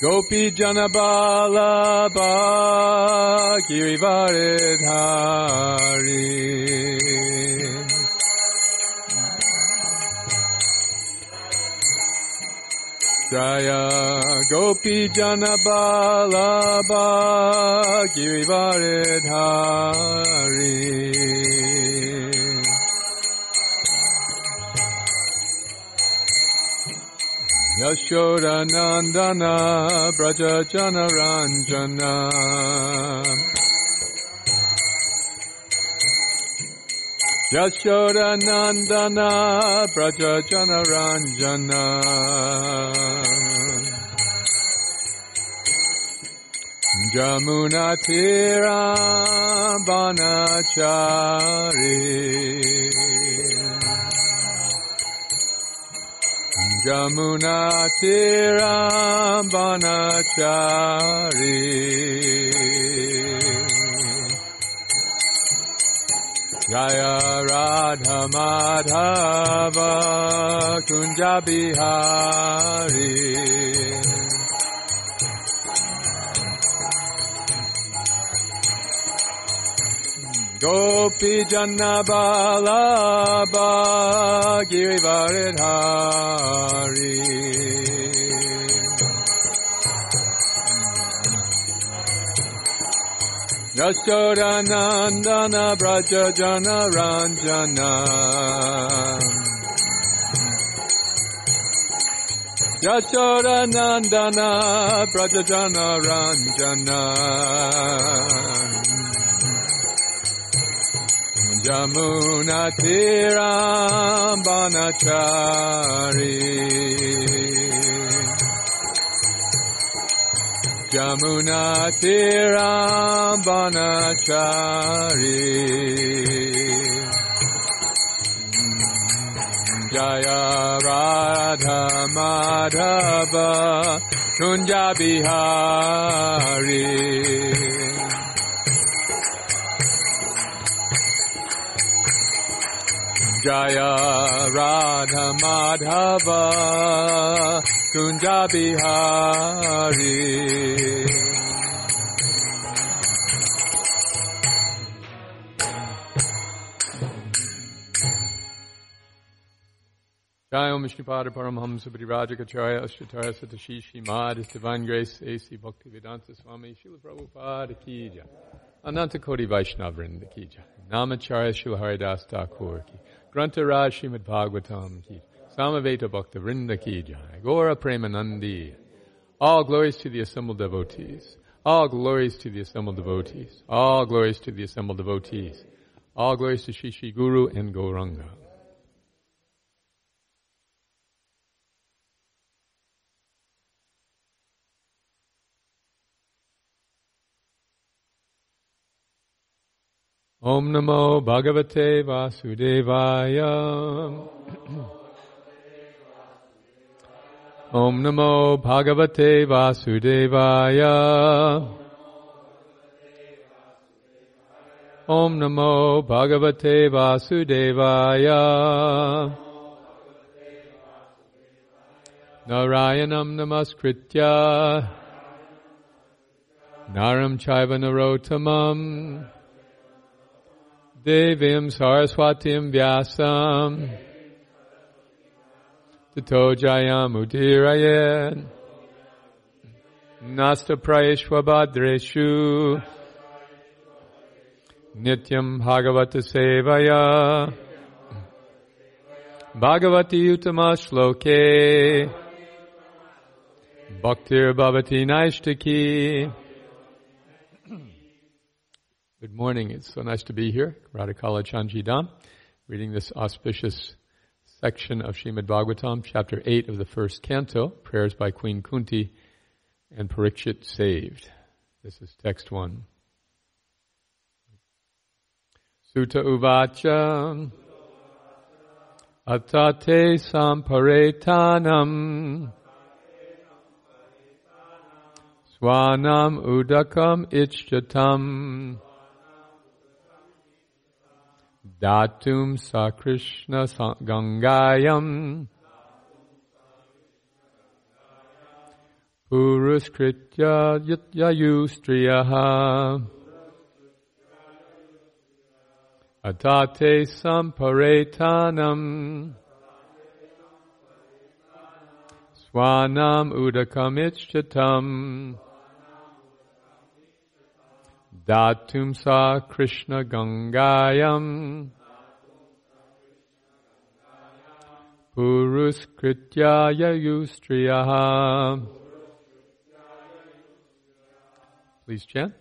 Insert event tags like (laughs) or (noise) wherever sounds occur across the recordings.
Gopi Janabala Girivaridhari Jaya Gopi Janabala Girivaridhari Yashoda Nandana Braja Janaranjana Yashoda Nandana Braja Janaranjana Jamuna Tira Banachari Jamuna Tiram Banachari Jaya Radha Madhava Kunja Bihari Gopi Jannabala Girivaridhari Yashoda Nandana Braja Jana Ranjana Yashoda Nandana Braja Jana Ranjana Jamuna Tiram Banachari. Jamuna Tiram Banachari. Jaya Radha Madhava Kunja Bihari Jaya Radha Madhava Kunja Bihari Jai Om Vishnupada Paramhamsa Rajakacharya Ashtatara Satashishi Mad His Divine Grace A.C. Bhaktivedanta Swami Srila Prabhupada Ki Ananta Koti Vaishnavrinda Ki Namacharya Srila Haridas Thakur Granta Raj Srimad Bhagavatam Ki Samaveta Bhakta Vrinda Ki Jai. Gora Premanandi All glories to the assembled devotees. All glories to the assembled devotees. All glories to the assembled devotees. All glories to Shri Guru and Gauranga Om Namo Bhagavate Vasudevaya. Om Namo Bhagavate Vasudevaya. Om Namo Bhagavate Vasudevaya. Narayanam Namaskritya. Naram Chaiva Narotamam. Devim Saraswatim Vyasam. Tato Jayam Udirayan Nasta Prayeshwabhadreshu. Nityam Bhagavata Sevaya. Bhagavati Utama Shloke. Bhaktir Bhavati Naishtaki Good morning. It's so nice to be here. Radhakala Chanjidam, reading this auspicious section of Srimad Bhagavatam, chapter 8 of the first canto, prayers by Queen Kunti, and Parikshit saved. This is text one. Suta Uvacha Atate Samparetanam Swanam Udakam Datum Sakrishna Gangayam Puruskritya Yayustriyaha Atate Samparetanam Swanam Udakamichchatam Datum Sa Krishna Gangayam Puruskritya Yayustriyaha Please chant.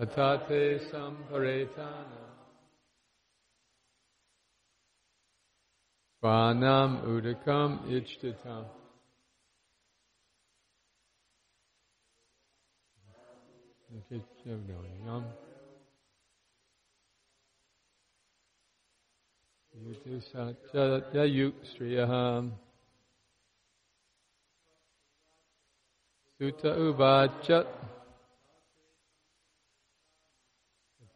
Atate samparetana Svanam udakam ichtatam Yam Yutisatyayu Suta Uvachat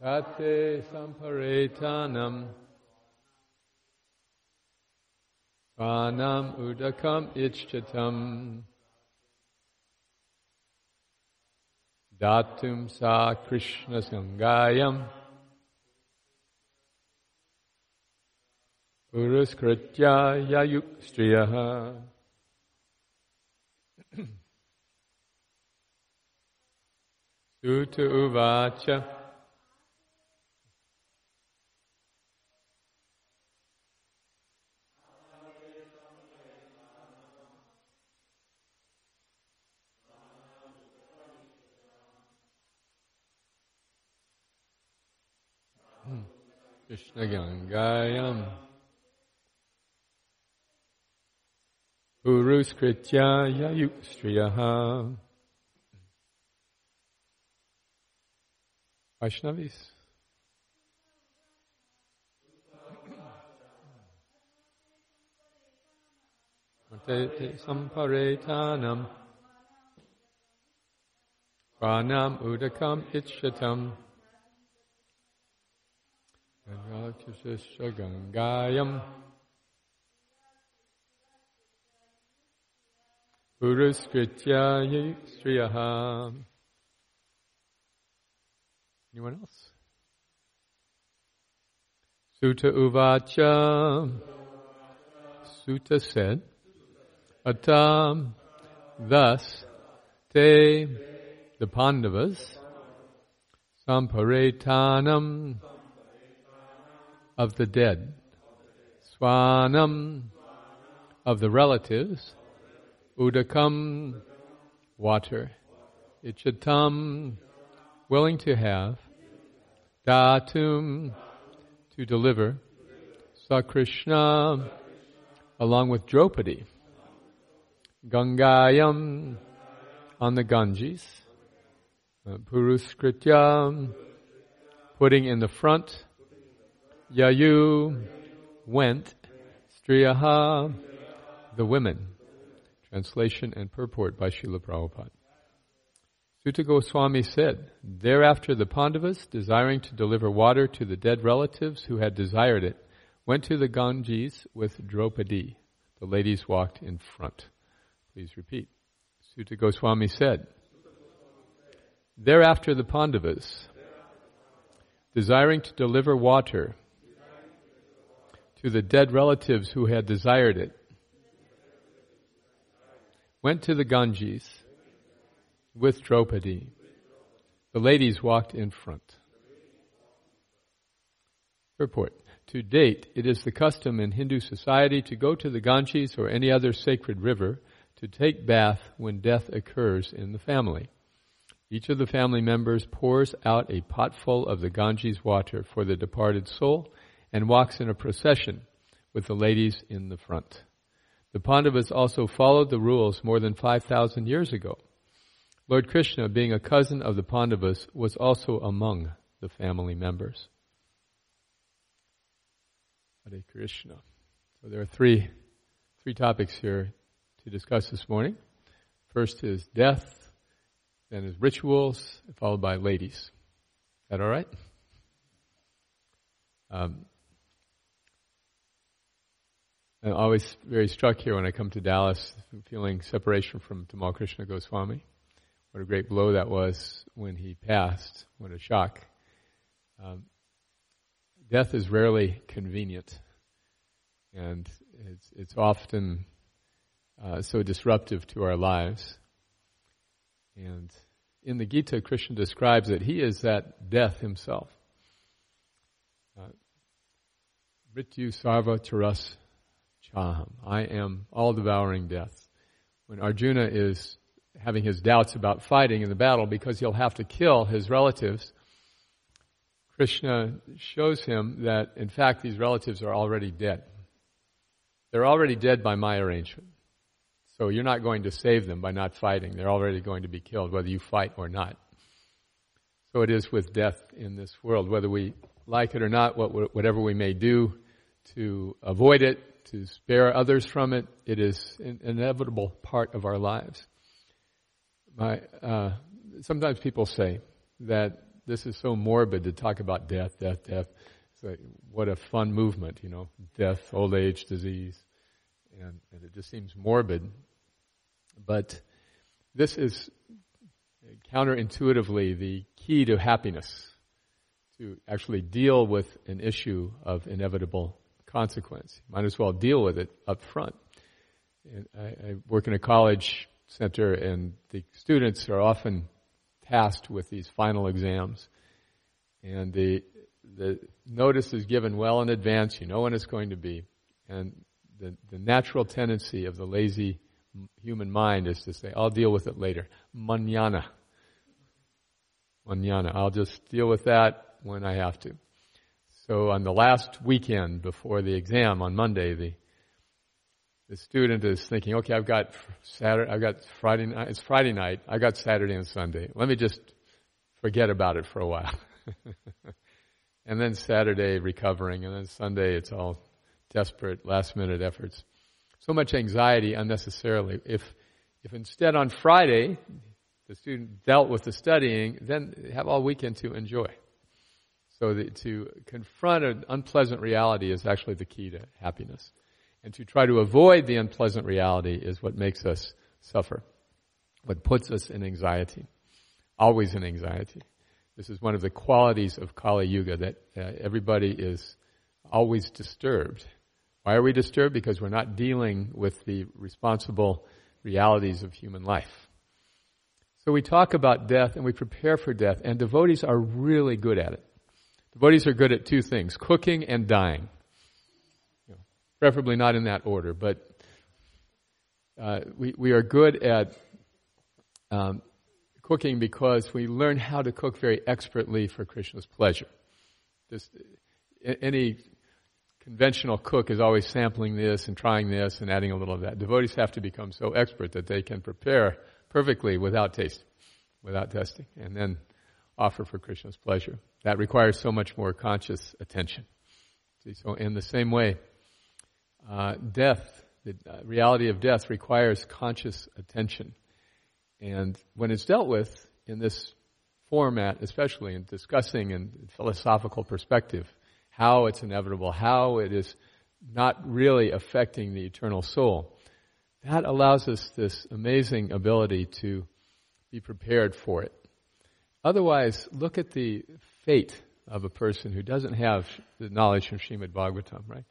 Tate Samparetanam Pranam Udakam Ichchatam Datum Sa Krishna Sangayam Puruskritya Yayukstriyaha Suta Uvacha Krishna Gangayam Puruskritya Yayukstriyaha Vaishnavis. Samparetanam. Pranam udakam ichyatam Gangachasya Gangayam Puruskritya Striyaha. Anyone else? Suta Uvacha. Suta said, Atam, thus, te, the Pandavas, Samparetanam, of the dead, Swanam of the relatives, Udakam water, Ichatam willing to have, Datum to deliver, Sakrishna along with Draupadi, Gangayam on the Ganges, uh, Puruskrityam putting in the front Yayu went, Striyaha, the women. Translation and purport by Srila Prabhupada. Suta Goswami said, Thereafter the Pandavas, desiring to deliver water to the dead relatives who had desired it, went to the Ganges with Draupadi. The ladies walked in front. Please repeat. Suta Goswami said, Thereafter the Pandavas, desiring to deliver water to the dead relatives who had desired it, went to the Ganges with Draupadi. The ladies walked in front. Report. To date, it is the custom in Hindu society to go to the Ganges or any other sacred river to take bath when death occurs in the family. Each of the family members pours out a potful of the Ganges water for the departed soul and walks in a procession with the ladies in the front. The Pandavas also followed the rules more than 5,000 years ago. Lord Krishna, being a cousin of the Pandavas, was also among the family members. Hare Krishna. So there are three, three topics here to discuss this morning. First is death, then is rituals, followed by ladies. Is that all right? Um, I'm always very struck here when I come to Dallas, feeling separation from Tamal Krishna Goswami. What a great blow that was when he passed. What a shock. Um, death is rarely convenient, and it's, it's often uh, so disruptive to our lives. And in the Gita, Krishna describes that he is that death himself. Uh, sarva charas chaham. I am all devouring death. When Arjuna is having his doubts about fighting in the battle because he'll have to kill his relatives, Krishna shows him that in fact these relatives are already dead. They're already dead by my arrangement. So you're not going to save them by not fighting. They're already going to be killed, whether you fight or not. So it is with death in this world, whether we like it or not, whatever we may do to avoid it, to spare others from it, it is an inevitable part of our lives. My, uh, sometimes people say that this is so morbid to talk about death, death, death. Like, what a fun movement, you know, death, old age, disease and, and it just seems morbid. But this is counterintuitively the key to happiness, to actually deal with an issue of inevitable consequence. You might as well deal with it up front. I, I work in a college center and the students are often tasked with these final exams. And the, the notice is given well in advance. You know when it's going to be. And the, the natural tendency of the lazy human mind is to say, I'll deal with it later. Manana. Manana. I'll just deal with that when I have to. So on the last weekend before the exam on Monday, the the student is thinking, okay, I've got Saturday, I've got Friday night, it's Friday night, I got Saturday and Sunday. Let me just forget about it for a while. (laughs) and then Saturday recovering, and then Sunday it's all desperate last minute efforts. So much anxiety unnecessarily. If, if instead on Friday the student dealt with the studying, then have all weekend to enjoy. So to confront an unpleasant reality is actually the key to happiness. And to try to avoid the unpleasant reality is what makes us suffer. What puts us in anxiety. Always in anxiety. This is one of the qualities of Kali Yuga that uh, everybody is always disturbed why are we disturbed? Because we're not dealing with the responsible realities of human life. So we talk about death and we prepare for death, and devotees are really good at it. Devotees are good at two things cooking and dying. You know, preferably not in that order, but uh, we, we are good at um, cooking because we learn how to cook very expertly for Krishna's pleasure. This, any conventional cook is always sampling this and trying this and adding a little of that. Devotees have to become so expert that they can prepare perfectly without taste, without testing, and then offer for Krishna's pleasure. That requires so much more conscious attention. See, so in the same way, uh, death, the uh, reality of death requires conscious attention. And when it's dealt with in this format, especially in discussing and philosophical perspective, how it's inevitable, how it is not really affecting the eternal soul. That allows us this amazing ability to be prepared for it. Otherwise, look at the fate of a person who doesn't have the knowledge from Srimad Bhagavatam, right?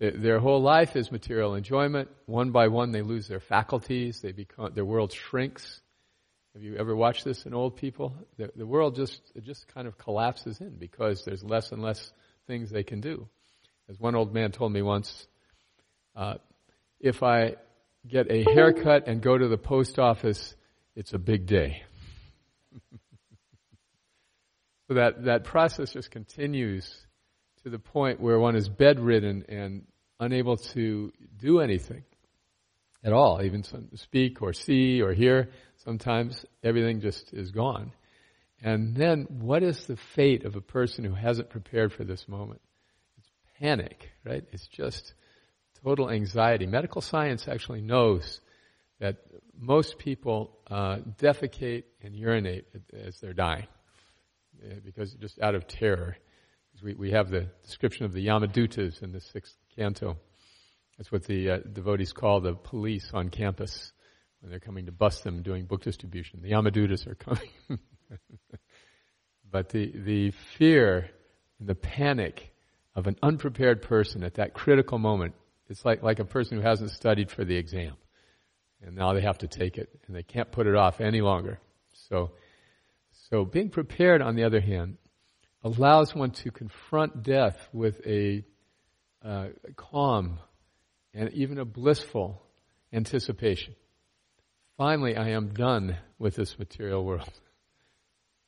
Their, whole life is material enjoyment. One by one, they lose their faculties. They become, their world shrinks. Have you ever watched this in old people? The, the world just, just kind of collapses in because there's less and less things they can do. As one old man told me once, uh, if I get a haircut and go to the post office, it's a big day. So that, that process just continues to the point where one is bedridden and unable to do anything at all, even speak or see or hear. Sometimes everything just is gone. And then what is the fate of a person who hasn't prepared for this moment? It's panic, right? It's just total anxiety. Medical science actually knows that most people uh, defecate and urinate as they're dying because just out of terror. We, we have the description of the Yamadutas in the sixth canto. That's what the uh, devotees call the police on campus when they're coming to bust them doing book distribution. The Yamadutas are (laughs) coming. but the, the fear and the panic of an unprepared person at that critical moment, it's like, like a person who hasn't studied for the exam. And now they have to take it, and they can't put it off any longer. So, so being prepared, on the other hand, allows one to confront death with a uh, calm and even a blissful anticipation. Finally, I am done with this material world.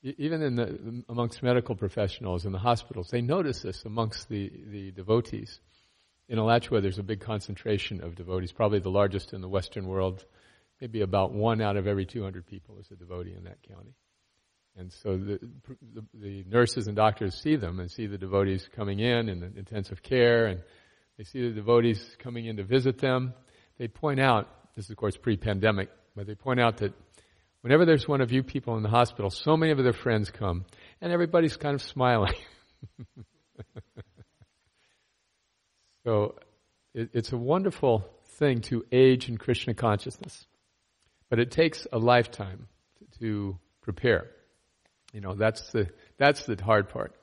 even in the, amongst medical professionals in the hospitals, they notice this amongst the, the devotees. In Alachua, there's a big concentration of devotees, probably the largest in the Western world. Maybe about one out of every 200 people is a devotee in that county. And so the, the, the, nurses and doctors see them and see the devotees coming in in intensive care, and they see the devotees coming in to visit them. They point out, this is of course pre-pandemic, but they point out that whenever there's one of you people in the hospital, so many of their friends come, and everybody's kind of smiling. (laughs) so it, it's a wonderful thing to age in Krishna consciousness, but it takes a lifetime to, to prepare. You know, that's the, that's the hard part.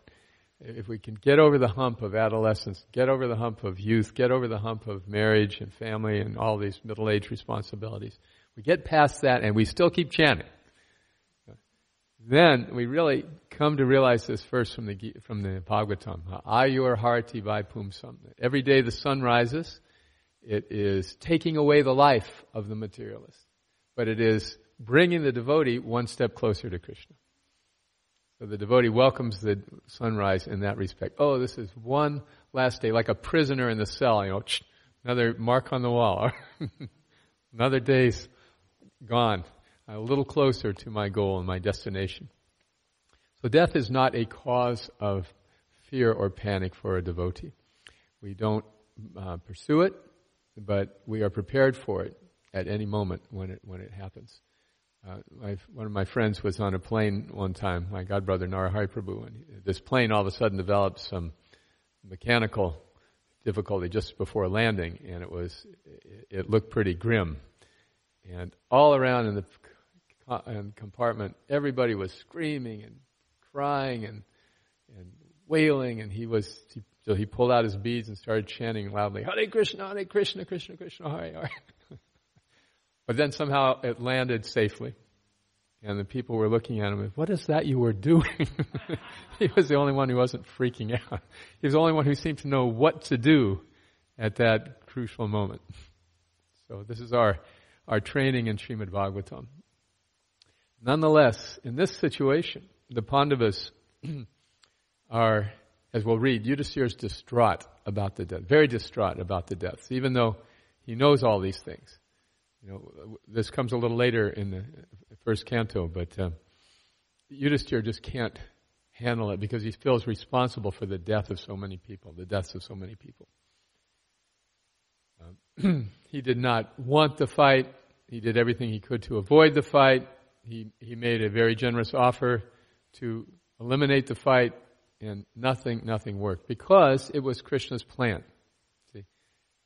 If we can get over the hump of adolescence, get over the hump of youth, get over the hump of marriage and family and all these middle age responsibilities, we get past that and we still keep chanting. Then we really come to realize this first from the from the Bhagavatam. Ayur harti vai pumsam. Every day the sun rises, it is taking away the life of the materialist, but it is bringing the devotee one step closer to Krishna. So the devotee welcomes the sunrise in that respect. Oh, this is one last day, like a prisoner in the cell, you know, another mark on the wall. (laughs) another day's gone. a little closer to my goal and my destination. So death is not a cause of fear or panic for a devotee. We don't uh, pursue it, but we are prepared for it at any moment when it when it happens. Uh, one of my friends was on a plane one time, my godbrother Narahari Prabhu, and this plane all of a sudden developed some mechanical difficulty just before landing, and it was it, it looked pretty grim. And all around in the in compartment, everybody was screaming and crying and and wailing, and he was he, so he pulled out his beads and started chanting loudly, Hare Krishna, Hare Krishna, Krishna Krishna, Hare Hare. (laughs) But then somehow it landed safely. And the people were looking at him, what is that you were doing? (laughs) he was the only one who wasn't freaking out. He was the only one who seemed to know what to do at that crucial moment. So this is our, our training in Srimad Bhagavatam. Nonetheless, in this situation, the Pandavas (clears throat) are, as we'll read, Yudhisthira is distraught about the death, very distraught about the deaths, even though he knows all these things. You know, this comes a little later in the first canto, but uh, Yudhisthira just can't handle it because he feels responsible for the death of so many people, the deaths of so many people. Um, (clears throat) he did not want the fight. He did everything he could to avoid the fight. He, he made a very generous offer to eliminate the fight, and nothing, nothing worked because it was Krishna's plan.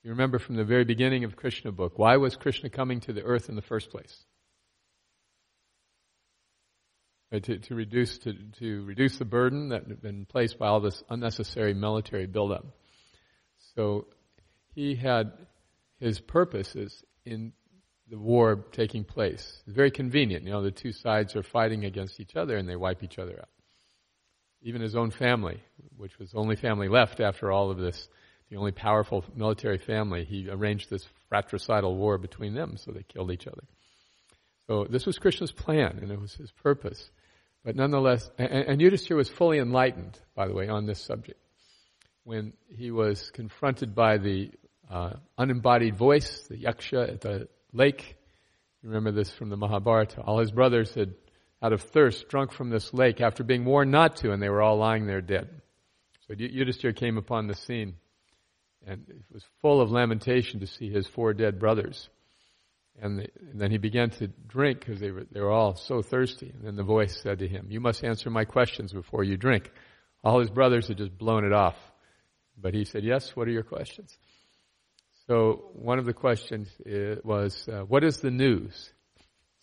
You remember from the very beginning of Krishna book, why was Krishna coming to the earth in the first place? Right, to, to, reduce to, to reduce the burden that had been placed by all this unnecessary military buildup. So he had his purposes in the war taking place. It's very convenient. You know, the two sides are fighting against each other and they wipe each other out. Even his own family, which was the only family left after all of this the only powerful military family, he arranged this fratricidal war between them, so they killed each other. So this was Krishna's plan, and it was his purpose. But nonetheless, and, and Yudhishthira was fully enlightened, by the way, on this subject. When he was confronted by the uh, unembodied voice, the yaksha at the lake, you remember this from the Mahabharata, all his brothers had, out of thirst, drunk from this lake after being warned not to, and they were all lying there dead. So Yudhishthira came upon the scene, and it was full of lamentation to see his four dead brothers. And, the, and then he began to drink because they were, they were all so thirsty. And then the voice said to him, You must answer my questions before you drink. All his brothers had just blown it off. But he said, Yes, what are your questions? So one of the questions was, uh, What is the news?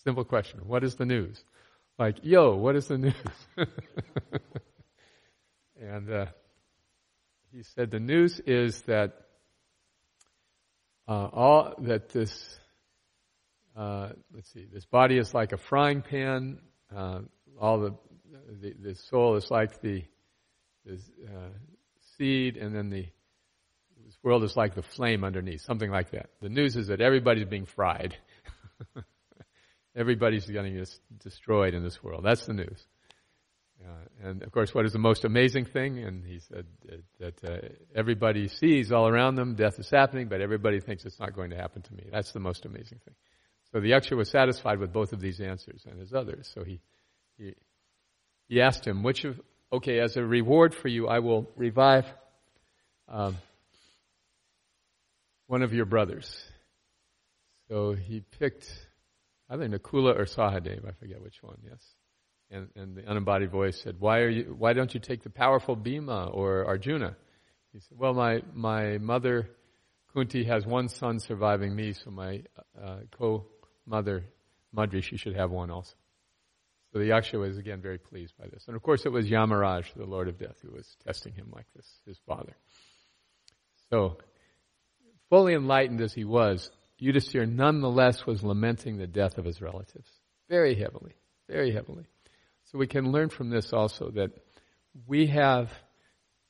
Simple question. What is the news? Like, yo, what is the news? (laughs) and uh, he said, The news is that uh, all that this uh, let's see, this body is like a frying pan. Uh, all the, the, the soul is like the, the uh, seed, and then the this world is like the flame underneath, something like that. The news is that everybody's being fried. (laughs) everybody's getting destroyed in this world. That's the news. Uh, and of course, what is the most amazing thing? And he said that, that uh, everybody sees all around them death is happening, but everybody thinks it's not going to happen to me. That's the most amazing thing. So the Yaksha was satisfied with both of these answers and his others. So he, he, he asked him, which of, okay, as a reward for you, I will revive um, one of your brothers. So he picked either Nakula or Sahadev, I forget which one, yes. And, and the unembodied voice said, why, are you, why don't you take the powerful Bhima or Arjuna? He said, well, my, my mother Kunti has one son surviving me, so my uh, co mother, Madri, she should have one also. So the Yaksha was again very pleased by this. And of course it was Yamaraj, the Lord of Death, who was testing him like this, his father. So, fully enlightened as he was, Yudhisthira nonetheless was lamenting the death of his relatives. Very heavily. Very heavily. So we can learn from this also that we have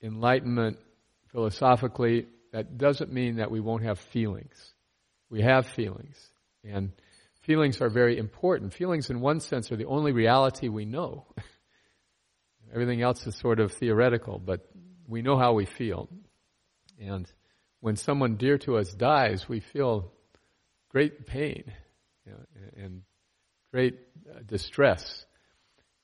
enlightenment philosophically. That doesn't mean that we won't have feelings. We have feelings. And Feelings are very important. Feelings, in one sense, are the only reality we know. (laughs) Everything else is sort of theoretical, but we know how we feel. And when someone dear to us dies, we feel great pain you know, and great uh, distress.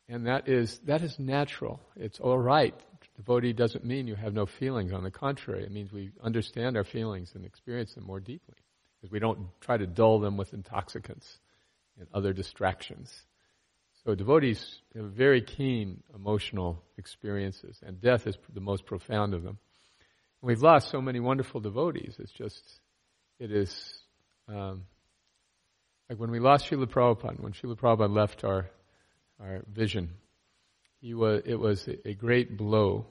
And that is, that is natural. It's all right. Devotee doesn't mean you have no feelings. On the contrary, it means we understand our feelings and experience them more deeply because we don't try to dull them with intoxicants and other distractions. So devotees have very keen emotional experiences, and death is the most profound of them. We've lost so many wonderful devotees. It's just, it is, um, like when we lost Srila Prabhupada, when Srila Prabhupada left our, our vision, he was, it was a, great blow,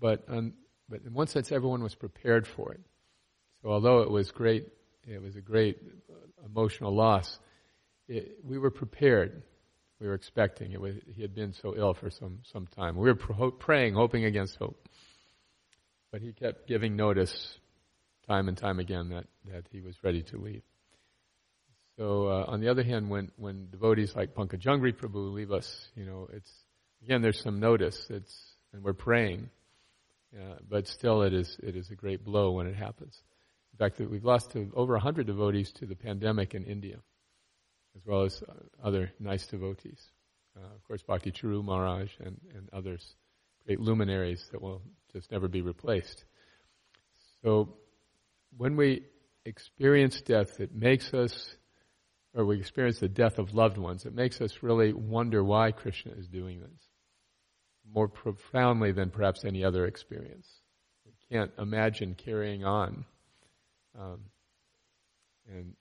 but, but in one sense everyone was prepared for it. So although it was great it was a great uh, emotional loss. It, we were prepared. We were expecting. It was, he had been so ill for some, some time. We were praying, hoping against hope. But he kept giving notice time and time again that, that he was ready to leave. So, uh, on the other hand, when, when devotees like Pankajanghri Prabhu leave us, you know, it's, again, there's some notice. It's, and we're praying. Uh, but still, it is, it is a great blow when it happens. In fact, we've lost to over 100 devotees to the pandemic in India, as well as uh, other nice devotees. Uh, of course, Bhakti Charu Maharaj and, and others, great luminaries that will just never be replaced. So, when we experience death, it makes us, or we experience the death of loved ones, it makes us really wonder why Krishna is doing this more profoundly than perhaps any other experience. We can't imagine carrying on um, and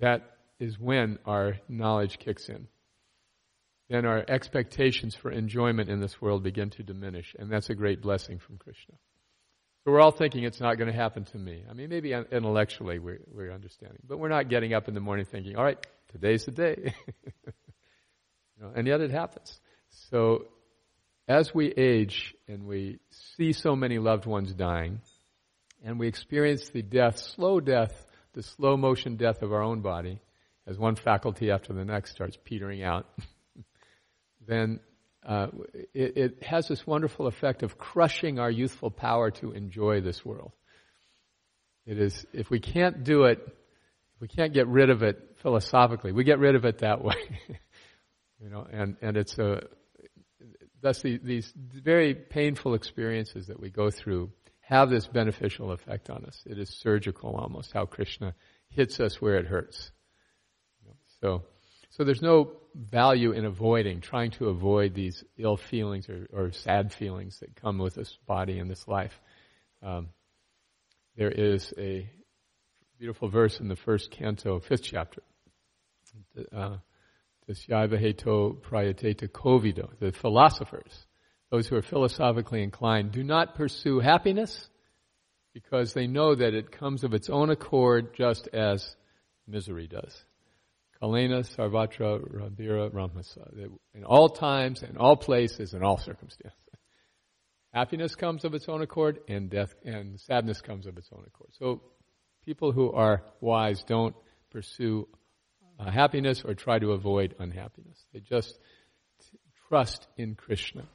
that is when our knowledge kicks in. Then our expectations for enjoyment in this world begin to diminish, and that's a great blessing from Krishna. So we're all thinking it's not going to happen to me. I mean, maybe intellectually we're, we're understanding, but we're not getting up in the morning thinking, all right, today's the day. (laughs) you know, and yet it happens. So as we age and we see so many loved ones dying, and we experience the death, slow death, the slow motion death of our own body, as one faculty after the next starts petering out, (laughs) then uh, it, it has this wonderful effect of crushing our youthful power to enjoy this world. It is, if we can't do it, we can't get rid of it philosophically, we get rid of it that way. (laughs) you know, and, and it's a, thus the, these very painful experiences that we go through have this beneficial effect on us. It is surgical almost, how Krishna hits us where it hurts. So, so there's no value in avoiding, trying to avoid these ill feelings or, or sad feelings that come with this body and this life. Um, there is a beautiful verse in the first canto, fifth chapter. Uh, the philosophers, those who are philosophically inclined, do not pursue happiness because they know that it comes of its own accord just as misery does. Kalena Sarvatra Rabira Ramasa. In all times, in all places, in all circumstances. Happiness comes of its own accord, and death and sadness comes of its own accord. So, people who are wise don't pursue uh, happiness or try to avoid unhappiness. They just t- trust in Krishna.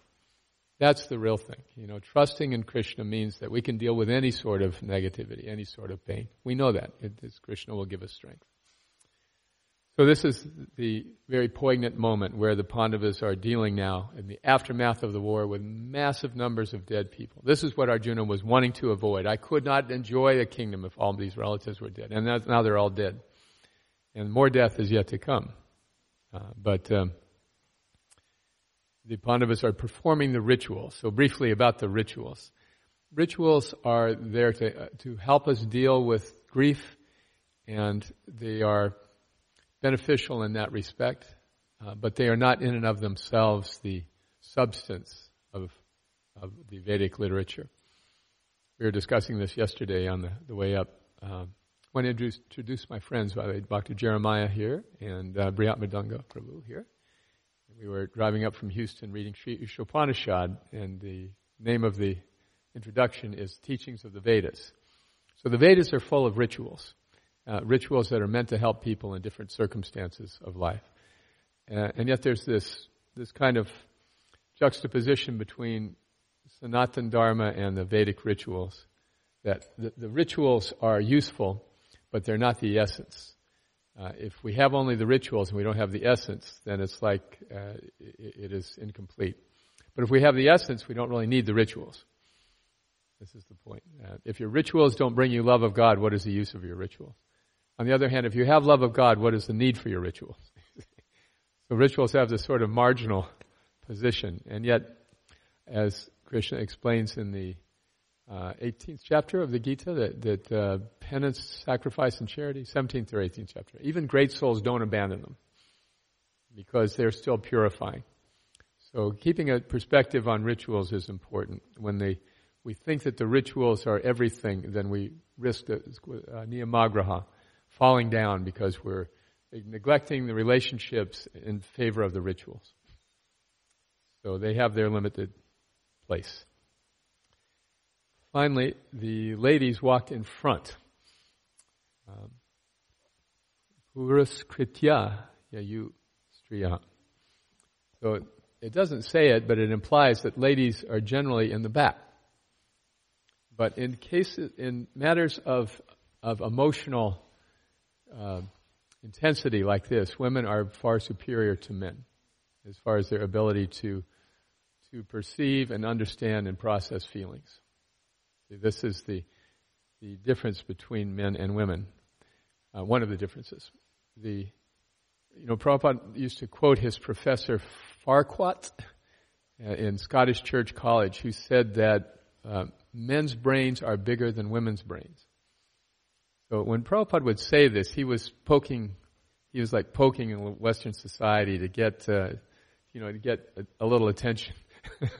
That's the real thing. You know, trusting in Krishna means that we can deal with any sort of negativity, any sort of pain. We know that. It, Krishna will give us strength. So this is the very poignant moment where the Pandavas are dealing now in the aftermath of the war with massive numbers of dead people. This is what Arjuna was wanting to avoid. I could not enjoy a kingdom if all these relatives were dead. And now they're all dead. And more death is yet to come. Uh, but um, the Pandavas are performing the rituals. So briefly about the rituals. Rituals are there to, uh, to help us deal with grief and they are beneficial in that respect, uh, but they are not in and of themselves the substance of, of the Vedic literature. We were discussing this yesterday on the, the way up. Um, I want to introduce, my friends, by the way, Dr. Jeremiah here and uh, Briyat Madanga Prabhu here. We were driving up from Houston reading Sri and the name of the introduction is Teachings of the Vedas. So the Vedas are full of rituals uh, rituals that are meant to help people in different circumstances of life. Uh, and yet there's this, this kind of juxtaposition between Sanatan Dharma and the Vedic rituals. That the, the rituals are useful, but they're not the essence. Uh, if we have only the rituals and we don't have the essence, then it's like uh, it, it is incomplete. But if we have the essence, we don't really need the rituals. This is the point. Uh, if your rituals don't bring you love of God, what is the use of your rituals? On the other hand, if you have love of God, what is the need for your rituals? (laughs) so rituals have this sort of marginal position, and yet, as Krishna explains in the uh, 18th chapter of the Gita, that, that uh, penance, sacrifice, and charity, 17th or 18th chapter, even great souls don't abandon them because they're still purifying. So keeping a perspective on rituals is important. When they, we think that the rituals are everything, then we risk the, uh, niyamagraha, falling down because we're neglecting the relationships in favor of the rituals. So they have their limited place. Finally, the ladies walked in front. Um, Purus kritya yayu striya. So it doesn't say it, but it implies that ladies are generally in the back. But in cases, in matters of, of emotional uh, intensity like this, women are far superior to men as far as their ability to to perceive and understand and process feelings. This is the the difference between men and women. Uh, one of the differences. The you know Prabhupada used to quote his professor Urquhart uh, in Scottish Church College, who said that uh, men's brains are bigger than women's brains. So when Prabhupada would say this, he was poking, he was like poking in Western society to get, uh, you know, to get a, a little attention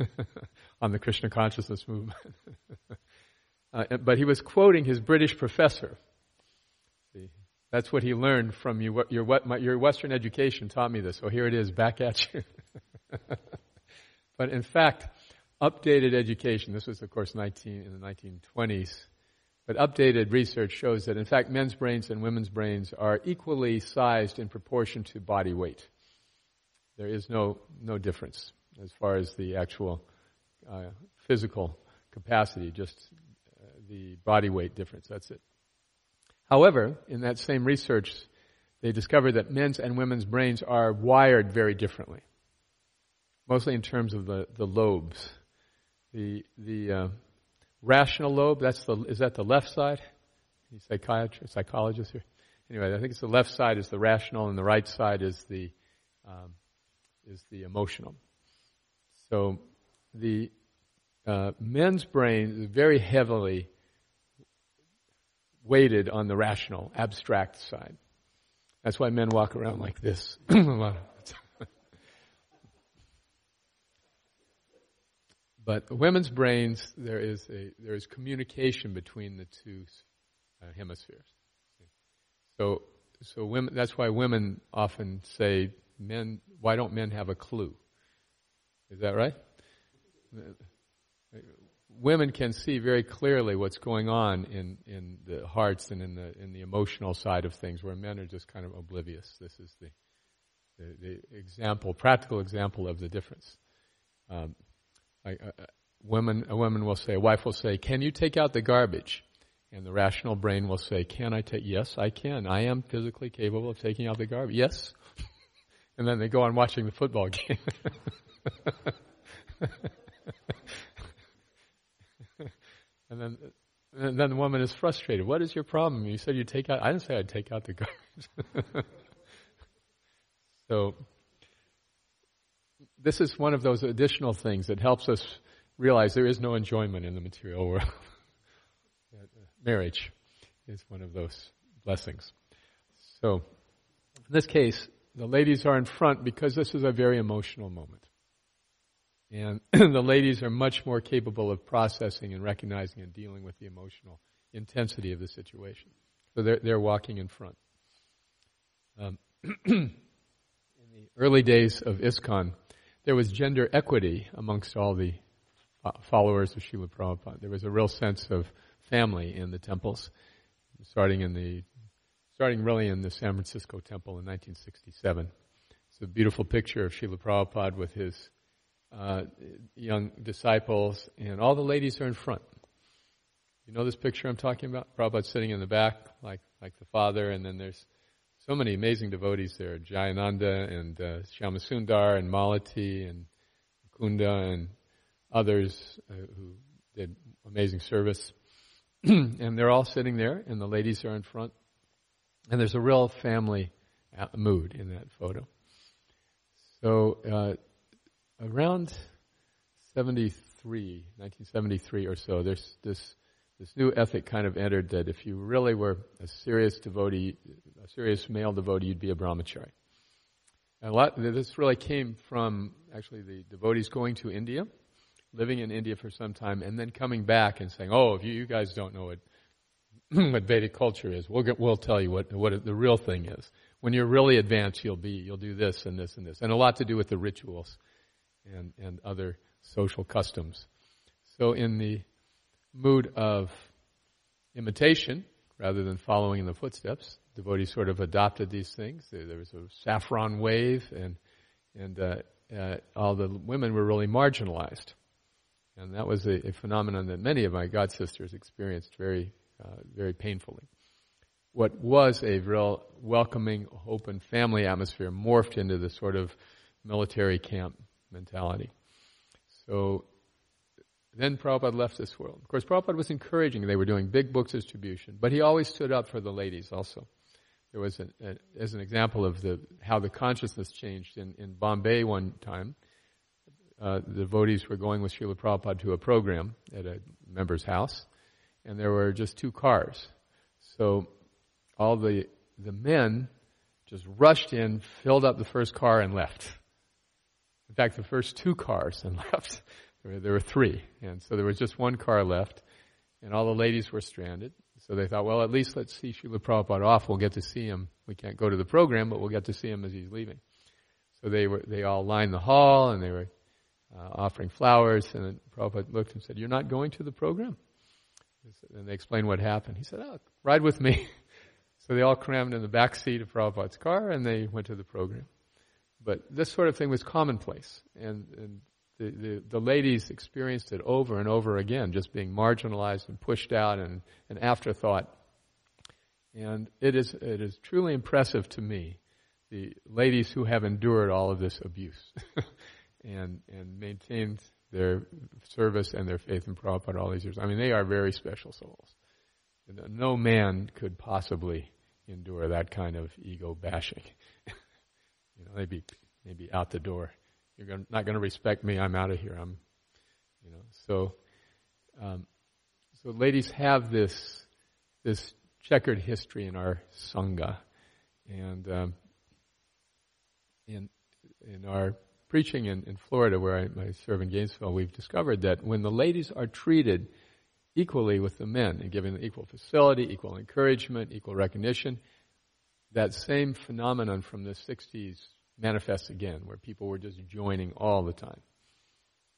(laughs) on the Krishna consciousness movement. (laughs) uh, but he was quoting his British professor. See, that's what he learned from you. Your, your Western education taught me this. So here it is, back at you. (laughs) but in fact, updated education. This was, of course, 19 in the 1920s. But updated research shows that, in fact, men's brains and women's brains are equally sized in proportion to body weight. there is no, no difference as far as the actual uh, physical capacity, just uh, the body weight difference. That's it. However, in that same research, they discovered that men's and women's brains are wired very differently, mostly in terms of the, the lobes. The, the uh, rational lobe, that's the, is that the left side? Any psychiatrist, psychologist here? Anyway, I think it's the left side is the rational and the right side is the, um, is the emotional. So the uh, men's brain is very heavily weighted on the rational, abstract side. That's why men walk around like this (clears throat) a lot of But women's brains, there is a there is communication between the two uh, hemispheres. So so women. That's why women often say, "Men, why don't men have a clue?" Is that right? women can see very clearly what's going on in, in the hearts and in the in the emotional side of things, where men are just kind of oblivious. This is the the, the example, practical example of the difference. Um, I, uh, women, a woman will say, a wife will say, "Can you take out the garbage?" And the rational brain will say, "Can I take? Yes, I can. I am physically capable of taking out the garbage. Yes." (laughs) and then they go on watching the football (laughs) game. And then, and then the woman is frustrated. What is your problem? You said you take out. I didn't say I'd take out the garbage. (laughs) so, this is one of those additional things that helps us realize there is no enjoyment in the material world. (laughs) Marriage is one of those blessings. So, in this case, the ladies are in front because this is a very emotional moment. And (clears throat) the ladies are much more capable of processing and recognizing and dealing with the emotional intensity of the situation. So they're, they're walking in front. Um, (clears throat) in the early days of ISKCON, there was gender equity amongst all the followers of Srila Prabhupada. There was a real sense of family in the temples, starting in the, starting really in the San Francisco temple in 1967. It's a beautiful picture of Srila Prabhupada with his uh, young disciples, and all the ladies are in front. You know this picture I'm talking about? Prabhupada sitting in the back, like like the father, and then there's so many amazing devotees there: Jayananda and uh, Shyamasundar and Malati and Kunda and others uh, who did amazing service. (clears throat) and they're all sitting there, and the ladies are in front. And there's a real family mood in that photo. So uh, around 73, 1973 or so, there's this this new ethic kind of entered that if you really were a serious devotee, a serious male devotee, you'd be a brahmachari. And a lot, this really came from actually the devotees going to India, living in India for some time, and then coming back and saying, "Oh, if you, you guys don't know what (clears throat) what Vedic culture is, we'll get, we'll tell you what what the real thing is. When you're really advanced, you'll be you'll do this and this and this, and a lot to do with the rituals and, and other social customs. So, in the mood of imitation, rather than following in the footsteps, devotees sort of adopted these things. There, was a saffron wave, and and uh, uh, all the women were really marginalized, and that was a, a phenomenon that many of my god sisters experienced very uh, very painfully. What was a real welcoming, open family atmosphere morphed into this sort of military camp mentality. So then Prabhupada left this world. Of course, Prabhupada was encouraging. They were doing big book distribution, but he always stood up for the ladies also. There was, a, a, as an example of the, how the consciousness changed in, in Bombay one time, uh, the devotees were going with Srila Prabhupada to a program at a member's house, and there were just two cars. So all the, the men just rushed in, filled up the first car, and left. In fact, the first two cars and (laughs) left. There were, three. And so there was just one car left, and all the ladies were stranded. So they thought, well, at least let's see Srila Prabhupada off. We'll get to see him. We can't go to the program, but we'll get to see him as he's leaving. So they were, they all lined the hall and they were uh, offering flowers. And then Prabhupada looked and said, "You're not going to the program." And they explained what happened. He said, "Oh, ride with me." (laughs) so they all crammed in the back seat of Prabhupada's car and they went to the program. but this sort of thing was commonplace, and, and the, the, the ladies experienced it over and over again, just being marginalized and pushed out and an afterthought. And it is, it is truly impressive to me, the ladies who have endured all of this abuse (laughs) and, and maintained their service and their faith in Prabhupada all these years. I mean, they are very special souls. Uh, no man could possibly endure that kind of ego bashing. (laughs) you know, they'd be, they'd be out the door. You're gonna, not going to respect me. I'm out of here. I'm, you know. So, um, so ladies have this this checkered history in our sangha, and um, in in our preaching in, in Florida, where I, I serve in Gainesville, we've discovered that when the ladies are treated equally with the men and given equal facility, equal encouragement, equal recognition, that same phenomenon from the 60s manifests again, where people were just joining all the time.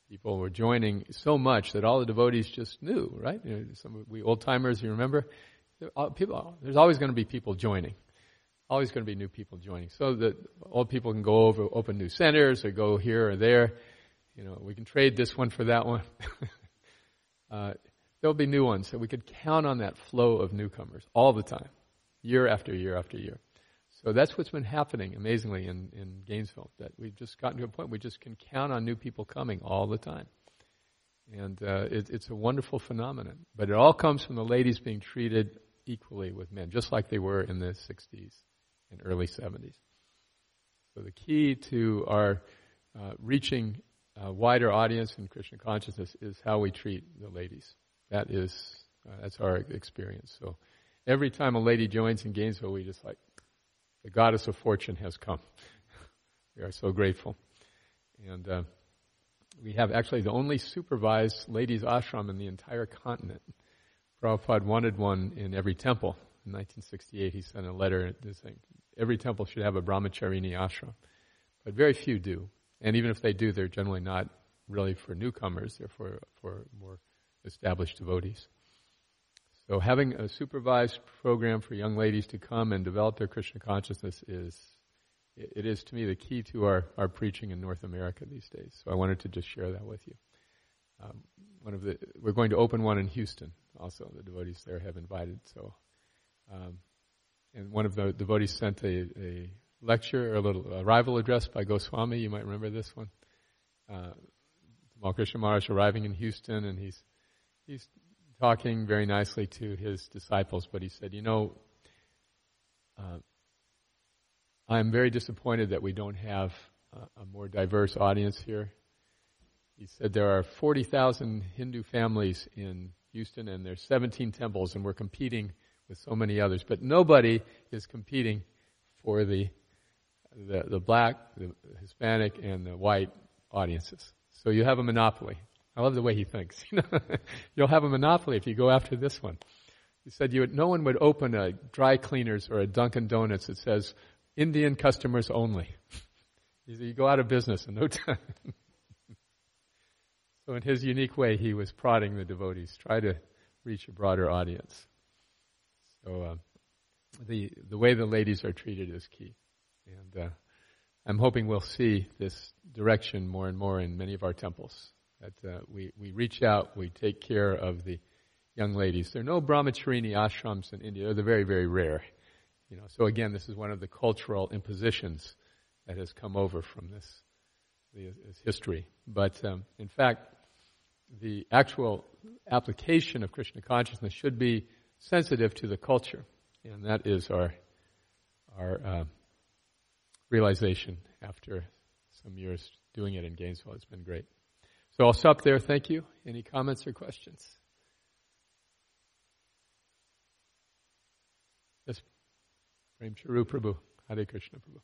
People were joining so much that all the devotees just knew, right? You know, some we old timers, you remember? People, there's always going to be people joining always going to be new people joining. So that old people can go over, open new centers or go here or there. You know, we can trade this one for that one. (laughs) uh, there'll be new ones. So we could count on that flow of newcomers all the time, year after year after year. So that's what's been happening amazingly in, in Gainesville, that we've just gotten to a point we just can count on new people coming all the time. And uh, it, it's a wonderful phenomenon. But it all comes from the ladies being treated equally with men, just like they were in the 60s and early 70s. So the key to our uh, reaching a wider audience in Krishna consciousness is how we treat the ladies. That is, uh, that's our experience. So every time a lady joins in Gainesville, we just like, the goddess of fortune has come. (laughs) we are so grateful. And uh, we have actually the only supervised ladies ashram in the entire continent. Prabhupada wanted one in every temple. In 1968, he sent a letter saying, every temple should have a brahmacharini ashram. But very few do. And even if they do, they're generally not really for newcomers, they're for, for more established devotees. So having a supervised program for young ladies to come and develop their Krishna consciousness is, it is to me the key to our, our preaching in North America these days. So I wanted to just share that with you. Um, one of the, we're going to open one in Houston also. The devotees there have invited. So um, and one of the devotees sent a, a lecture or a little arrival address by Goswami. You might remember this one. Uh, Krishna Maharaj arriving in Houston, and he's he's talking very nicely to his disciples. But he said, "You know, uh, I'm very disappointed that we don't have a, a more diverse audience here." He said there are 40,000 Hindu families in Houston, and there's 17 temples, and we're competing with so many others. But nobody is competing for the, the, the black, the Hispanic, and the white audiences. So you have a monopoly. I love the way he thinks. (laughs) You'll have a monopoly if you go after this one. He said would, no one would open a dry cleaners or a Dunkin' Donuts that says Indian customers only. (laughs) He said you go out of business in no (laughs) time. so in his unique way, he was prodding the devotees, try to reach a broader audience. So uh, the the way the ladies are treated is key, and uh, I'm hoping we'll see this direction more and more in many of our temples. That uh, we we reach out, we take care of the young ladies. There are no brahmacharini ashrams in India; they're very very rare. You know, so again, this is one of the cultural impositions that has come over from this, this history. But um, in fact, the actual application of Krishna consciousness should be sensitive to the culture, and that is our our uh, realization after some years doing it in Gainesville. It's been great. So I'll stop there. Thank you. Any comments or questions? Yes, Prem Charu Prabhu. Hare Krishna Prabhu.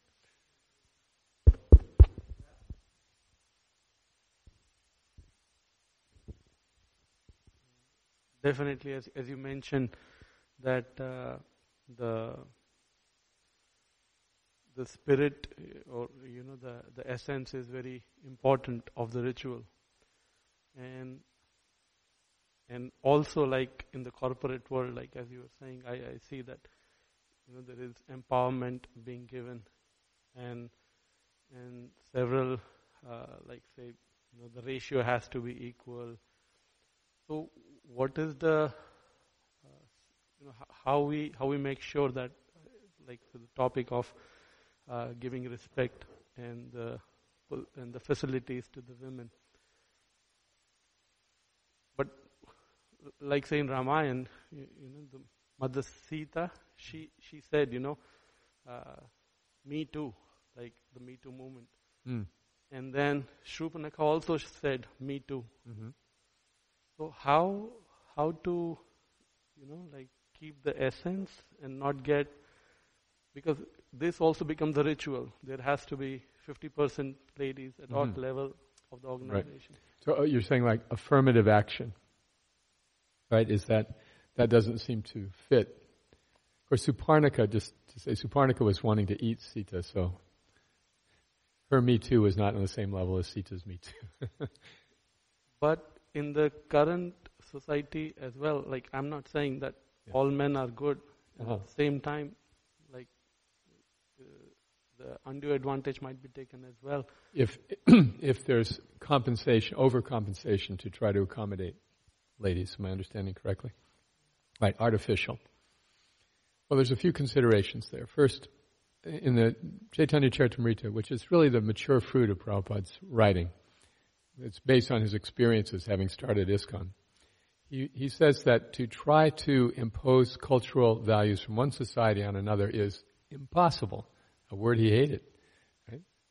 Definitely, as, as you mentioned, that uh, the the spirit or you know the the essence is very important of the ritual and and also like in the corporate world like as you were saying i i see that you know there is empowerment being given and and several, uh, like say, you know, the ratio has to be equal. So, what is the, uh, you know, how we how we make sure that, like the topic of uh, giving respect and the and the facilities to the women. But like say in Ramayana, you, you know, the Mother Sita, she she said, you know, uh, me too, like the Me Too movement. Mm. And then Shurpanakha also said, me too. Mm-hmm. So how how to, you know, like keep the essence and not get because this also becomes a ritual. There has to be 50% ladies at all Mhm. level of the organization. So uh, you're saying like affirmative action, right? Is that that doesn't seem to fit? Of course, Suparnika, just to say, Suparnika was wanting to eat Sita, so her Me Too was not on the same level as Sita's Me Too. (laughs) But in the current society as well, like I'm not saying that Yeah. all men are good. Uh-huh. At the same time, like uh, the undue advantage might be taken as well. if (clears throat) if there's compensation, overcompensation to try to accommodate ladies, am I understanding correctly? Right, artificial. Well, there's a few considerations there. First, in the Chaitanya Charitamrita, which is really the mature fruit of Prabhupada's writing, it's based on his experiences having started ISKCON. He, he says that to try to impose cultural values from one society on another is impossible. A word he hated.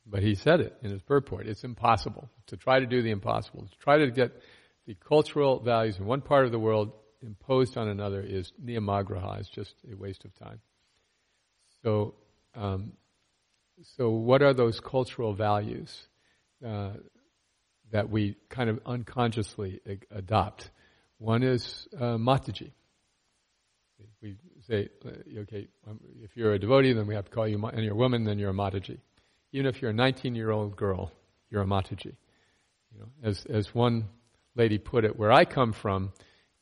But he said it in his purport. It's impossible to try to do the impossible. To try to get the cultural values in one part of the world imposed on another is niyamagraha. It's just a waste of time. So, um, so what are those cultural values uh, that we kind of unconsciously ag- adopt? One is uh, Mataji. We say, uh, okay, um, if you're a devotee, then we have to call you, ma- and you're a woman, then you're a Mataji. Even if you're a 19-year-old girl, you're a Mataji. You know, as as one lady put it, where I come from,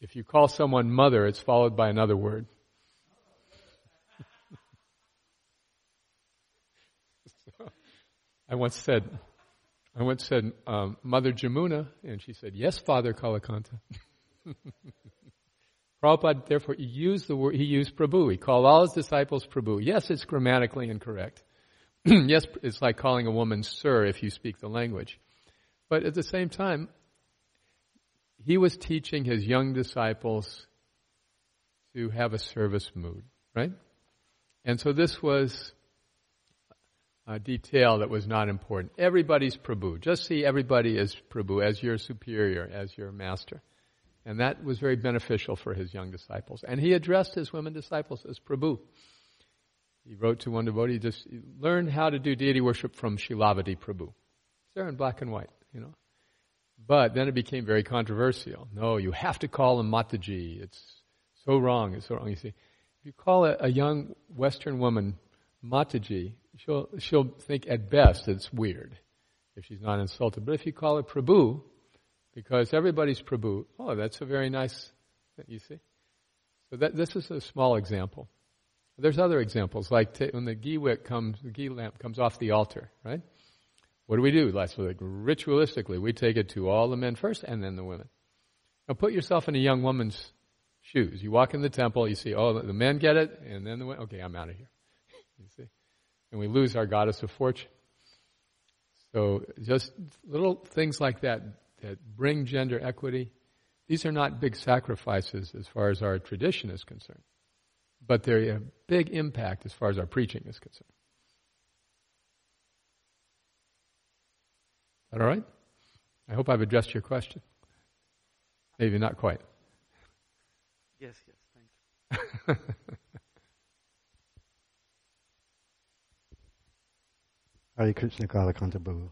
if you call someone mother, it's followed by another word. (laughs) I once said, I once said, um, Mother Jamuna, and she said, Yes, Father Kalakanta. (laughs) Prabhupada, therefore, he used the word, he used Prabhu. He called all his disciples Prabhu. Yes, it's grammatically incorrect. (clears throat) yes, it's like calling a woman sir if you speak the language. But at the same time, he was teaching his young disciples to have a service mood, right? And so this was a detail that was not important. Everybody's Prabhu. Just see everybody as Prabhu, as your superior, as your master. And that was very beneficial for his young disciples. And he addressed his women disciples as Prabhu. He wrote to one devotee, just learn how to do deity worship from Shilavati Prabhu. It's there in black and white, you know. But then it became very controversial. No, you have to call him Mataji. It's so wrong. It's so wrong. You see, if you call a, a young Western woman Mataji, she'll she'll think at best it's weird if she's not insulted. But if you call her Prabhu, because everybody's Prabhu, oh, that's a very nice. thing, You see, so that this is a small example. There's other examples, like t- when the ghee wick comes, the ghee lamp comes off the altar, right? What do we do? So like ritualistically, we take it to all the men first and then the women. Now put yourself in a young woman's shoes. You walk in the temple, you see, oh, the men get it, and then the women, okay, I'm out of here. (laughs) you see? And we lose our goddess of fortune. So just little things like that that bring gender equity. These are not big sacrifices as far as our tradition is concerned, but they're a big impact as far as our preaching is concerned. That all right? I hope I've addressed your question. Maybe not quite. Yes, yes, thank you. (laughs) Hare Krishna Kalakanta Prabhu.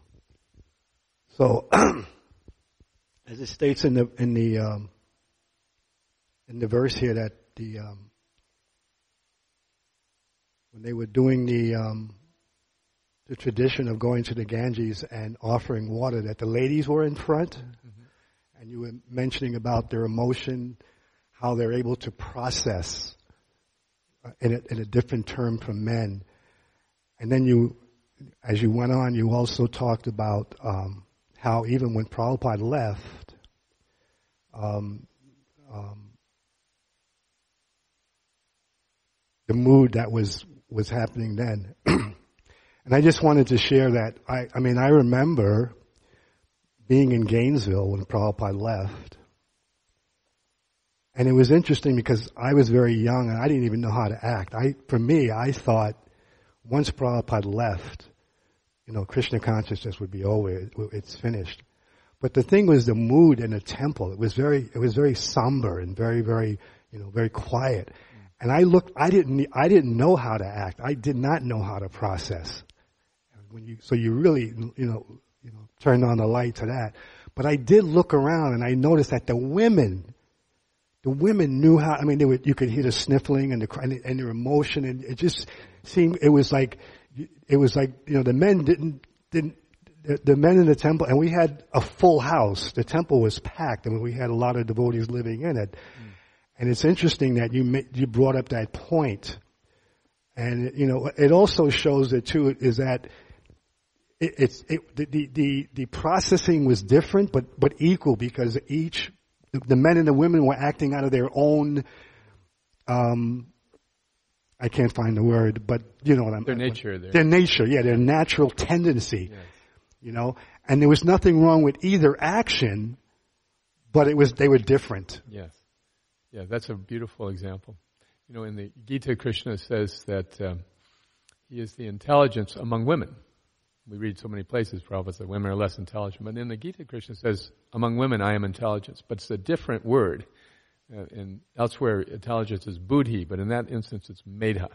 So, (clears throat) as it states in the in the um, in the verse here that the um, when they were doing the um, the tradition of going to the Ganges and offering water, that the ladies were in front, and you were mentioning about their emotion, how they're able to process uh, in a, in a different term from men, and then you as you went on, you also talked about um, how even when Prabhupada left, um, um, the mood that was was happening then. (clears throat) and I just wanted to share that. I, I mean, I remember being in Gainesville when Prabhupada left. And it was interesting because I was very young and I didn't even know how to act. I, for me, I thought once Prabhupada left, you know, Krishna consciousness would be over. It's finished. But the thing was the mood in the temple. It was very, it was very somber and very, very, you know, very quiet. And I looked, I didn't, I didn't know how to act. I did not know how to process. When you, so you really, you know, you know, turned on the light to that. But I did look around and I noticed that the women, the women knew how, I mean, they were, you could hear the sniffling and the, and, and their emotion and it just seemed, it was like, it was like, you know, the men didn't, didn't, the, the men in the temple, and we had a full house. The temple was packed. I mean, we had a lot of devotees living in it. Mm. And it's interesting that you you brought up that point, and you know it also shows that too is that it, it's it, the, the the processing was different but but equal because each the men and the women were acting out of their own um I can't find the word but you know what I'm their nature their, their nature yeah their natural tendency yes. you know and there was nothing wrong with either action but it was they were different yes yeah, that's a beautiful example. You know, in the Gita, Krishna says that um, he is the intelligence among women. We read so many places, Prabhupada said women are less intelligent. But in the Gita, Krishna says, among women I am intelligence. But it's a different word. Uh, and elsewhere, intelligence is buddhi, but in that instance, it's medha.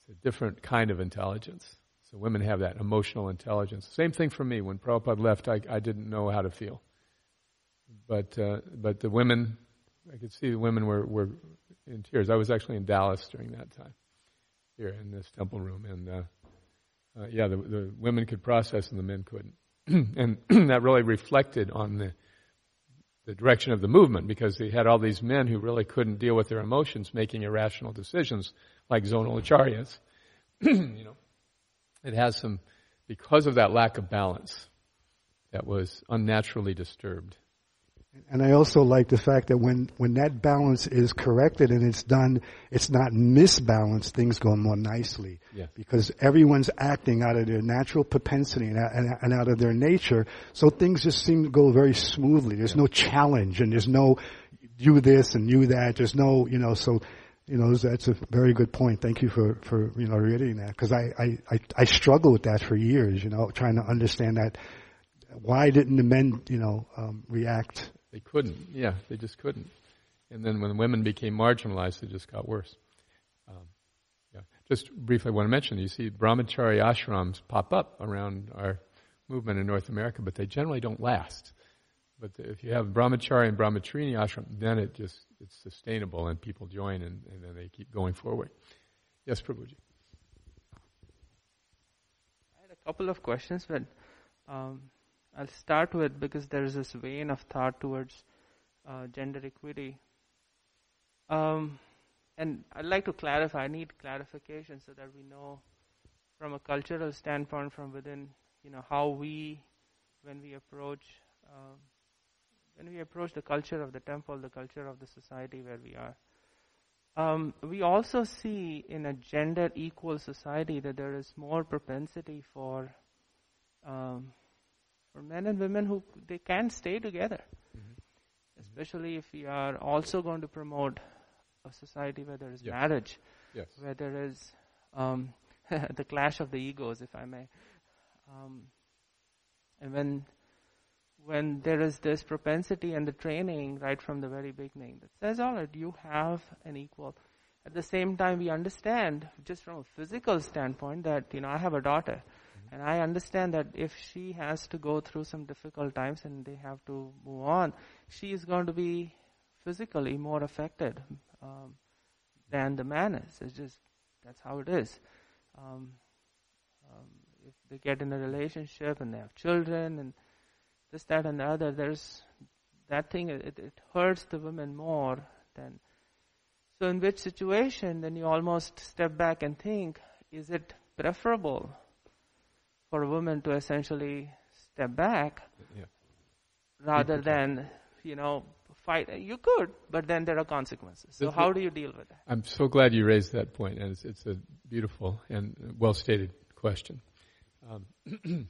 It's a different kind of intelligence. So women have that emotional intelligence. Same thing for me. When Prabhupada left, I, I didn't know how to feel. But, uh, but the women I could see the women were, were in tears. I was actually in Dallas during that time, here in this temple room, and uh, uh, yeah, the, the women could process and the men couldn't, (clears throat) and (clears throat) that really reflected on the the direction of the movement because they had all these men who really couldn't deal with their emotions, making irrational decisions like zonal acharyas. (clears throat) you know, it has some because of that lack of balance that was unnaturally disturbed. And I also like the fact that when, when that balance is corrected and it's done, it's not misbalanced, things go more nicely. Yes. Because everyone's acting out of their natural propensity and, and, and, out of their nature, so things just seem to go very smoothly. There's no challenge and there's no you this and you that. There's no, you know, so, you know, that's a very good point. Thank you for, for, you know, reading that. Cause I, I, I, I struggle with that for years, you know, trying to understand that why didn't the men, you know, um, react they couldn't. Yeah, they just couldn't. And then when women became marginalized, it just got worse. Um, yeah. Just briefly, I want to mention, you see brahmachari ashrams pop up around our movement in North America, but they generally don't last. But if you have brahmachari and brahmacharini ashram, then it just it's sustainable and people join and, and then they keep going forward. Yes, Prabhuji. I had a couple of questions, but um, I'll start with because there is this vein of thought towards uh, gender equity. Um, and I'd like to clarify, I need clarification so that we know from a cultural standpoint from within, you know, how we, when we approach, uh, when we approach the culture of the temple, the culture of the society where we are. Um, we also see in a gender equal society that there is more propensity for um, for men and women who they can stay together. Mm-hmm. Especially if we are also going to promote a society where there is yes. marriage, yes. where there is um, (laughs) the clash of the egos, if I may. Um, and when when there is this propensity and the training right from the very beginning that says, all right, you have an equal. At the same time, we understand, just from a physical standpoint, that you know I have a daughter and I understand that if she has to go through some difficult times and they have to move on, she is going to be physically more affected um, than the man is. It's just that's how it is. Um, um, if they get in a relationship and they have children and this, that, and the other, there's that thing. It, it hurts the women more than. So, in which situation, then you almost step back and think: Is it preferable for a woman to essentially step back Yeah. rather than, you know, fight. You could, but then there are consequences. So how do you deal with that? I'm so glad you raised that point, and it's, it's a beautiful and well stated question. Um, (clears throat)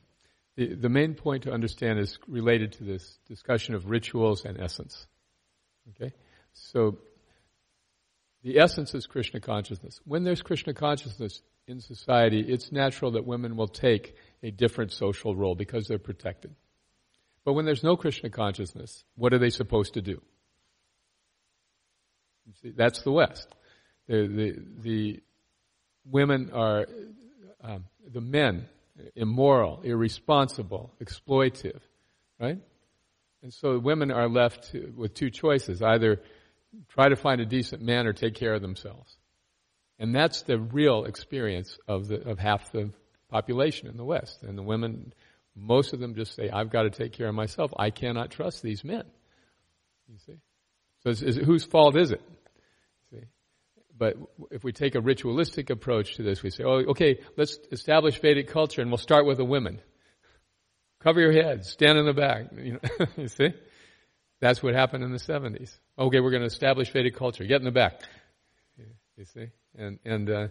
the, the main point to understand is related to this discussion of rituals and essence. Okay? So, the essence is Krishna consciousness. When there's Krishna consciousness in society, it's natural that women will take a different social role because they're protected. But when there's no Krishna consciousness, what are they supposed to do? See, that's the West. The, the, the women are, um, the men, immoral, irresponsible, exploitive, right? And so women are left with two choices either try to find a decent man or take care of themselves. And that's the real experience of, the, of half the population in the West. And the women, most of them just say, I've got to take care of myself. I cannot trust these men. You see? So is, is, whose fault is it? See? But if we take a ritualistic approach to this, we say, oh, okay, let's establish Vedic culture and we'll start with the women. Cover your head, stand in the back. You, know, (laughs) you see? That's what happened in the 70s. Okay, we're going to establish Vedic culture. Get in the back. You see? And, and, uh,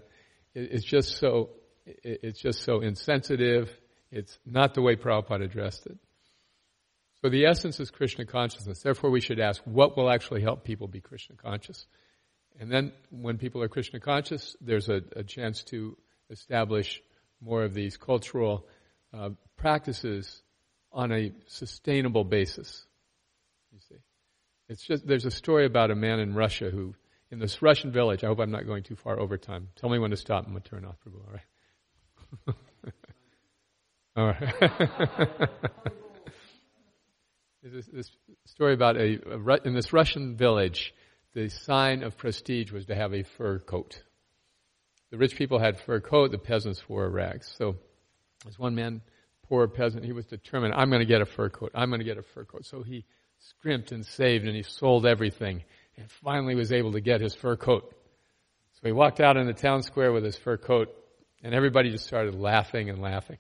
it, it's just so, it, it's just so insensitive. It's not the way Prabhupada addressed it. So the essence is Krishna consciousness. Therefore we should ask, what will actually help people be Krishna conscious? And then when people are Krishna conscious, there's a, a chance to establish more of these cultural uh, practices on a sustainable basis. You see, it's just there's a story about a man in Russia who, in this Russian village. I hope I'm not going too far over time. Tell me when to stop. I'm gonna turn off, Prabhu. All right. (laughs) all right. (laughs) This, this story about a, a in this Russian village. The sign of prestige was to have a fur coat. The rich people had fur coat. The peasants wore rags. So, this one man, poor peasant. He was determined. I'm going to get a fur coat. I'm going to get a fur coat. So he scrimped and saved, and he sold everything, and finally was able to get his fur coat. So he walked out in the town square with his fur coat, and everybody just started laughing and laughing.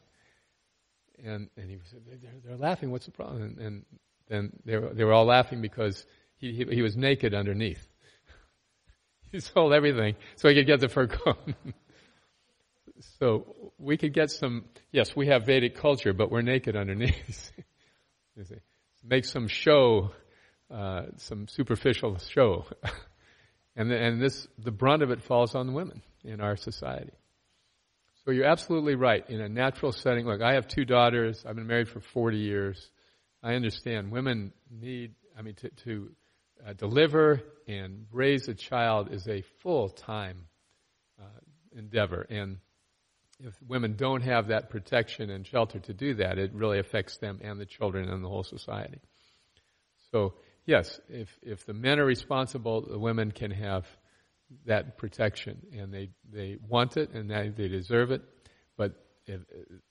And, and he said, they're, they're laughing, what's the problem? And, and then they were, they were all laughing because he, he, he was naked underneath. (laughs) he sold everything so he could get the fur coat. (laughs) so we could get some, yes, we have Vedic culture, but we're naked underneath. (laughs) Make some show, uh, some superficial show. and, the, and this, the brunt of it falls on the women in our society. So you're absolutely right. In a natural setting, look, I have two daughters. I've been married for 40 years. I understand women need, I mean, to, to uh, deliver and raise a child is a full-time uh, endeavor. And if women don't have that protection and shelter to do that, it really affects them and the children and the whole society. So, yes, if, if the men are responsible, the women can have that protection and they, they want it and they, they deserve it, but if,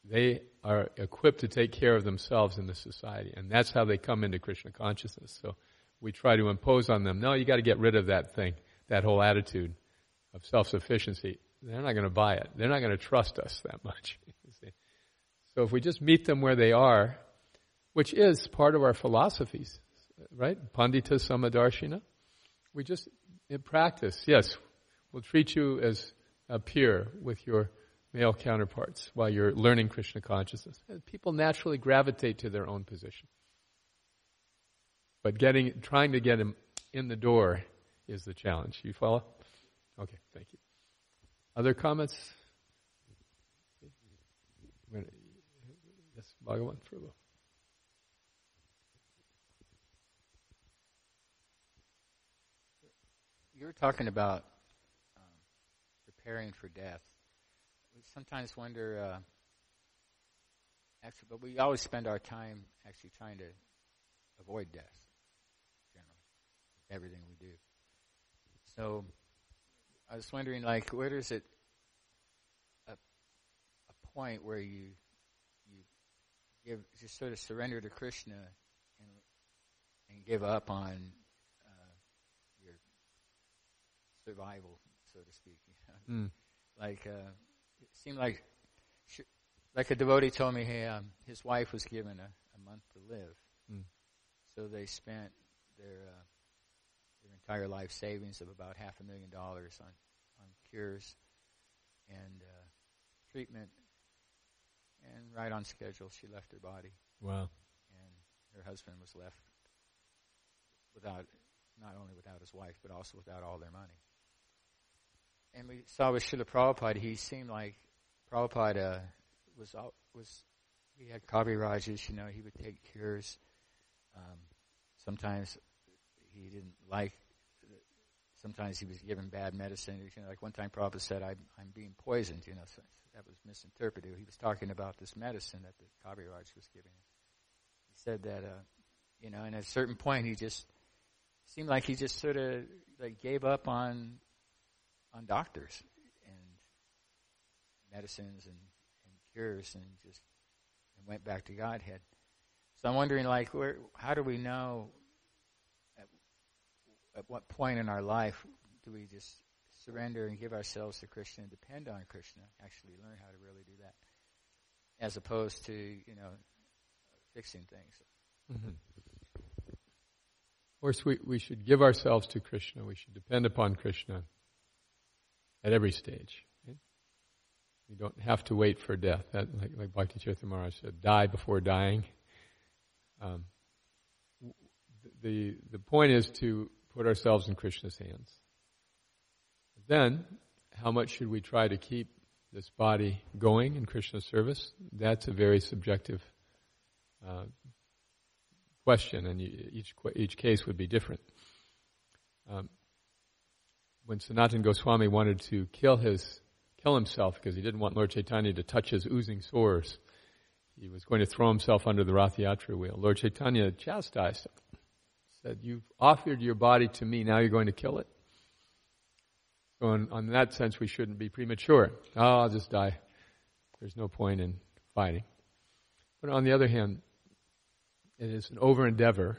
they are equipped to take care of themselves in the society and that's how they come into Krishna consciousness. So we try to impose on them, no, you got to get rid of that thing, that whole attitude of self-sufficiency. They're not going to buy it. They're not going to trust us that much. (laughs) so if we just meet them where they are, which is part of our philosophies, right? Pandita Samadarshina. We just, in practice, yes, we'll treat you as a peer with your male counterparts while you're learning Krishna consciousness. People naturally gravitate to their own position. But getting, trying to get them in the door is the challenge. You follow? Okay, thank you. Other comments? Yes, Bhagavan Prabhu. You were talking about um, preparing for death. We sometimes wonder, uh, actually, but we always spend our time actually trying to avoid death, generally, everything we do. So, I was wondering, like, where is it a, a point where you you give just sort of surrender to Krishna and and give up on uh, your survival, so to speak. You know? Mm. Like uh, it seemed like sh- like a devotee told me, hey, um, his wife was given a, a month to live, Mm. so they spent their uh, their entire life savings of about half a million dollars on on cures and uh, treatment, and right on schedule, she left her body, Wow. and her husband was left without not only without his wife, but also without all their money. And we saw with Srila Prabhupada, he seemed like Prabhupada was was he had Kavirajas, you know, he would take cures. Um, sometimes he didn't like. Sometimes he was given bad medicine. You know, like one time Prabhupada said, "I'm I'm being poisoned." You know, so that was misinterpreted. He was talking about this medicine that the Kaviraj was giving. He said that, uh, you know, and at a certain point, he just seemed like he just sort of like gave up on on doctors and medicines and, and cures and just and went back to Godhead. So I'm wondering, like, where, how do we know at, at what point in our life do we just surrender and give ourselves to Krishna and depend on Krishna? Actually, learn how to really do that, as opposed to you know fixing things. Mm-hmm. Of course, we, we should give ourselves to Krishna. We should depend upon Krishna at every stage. We don't have to wait for death. That, like, like Bhakti Maharaj said, die before dying. Um, the, the point is to put ourselves in Krishna's hands. Then, how much should we try to keep this body going in Krishna's service? That's a very subjective uh, question, and you, each each case would be different. Um, when Sanatan Goswami wanted to kill his kill himself because he didn't want Lord Chaitanya to touch his oozing sores, he was going to throw himself under the Rath Yatra wheel. Lord Chaitanya chastised him, said, "You've offered your body to me. Now you're going to kill it." So, in, on that sense, we shouldn't be premature. Oh, I'll just die. There's no point in fighting. But on the other hand, it is an over endeavor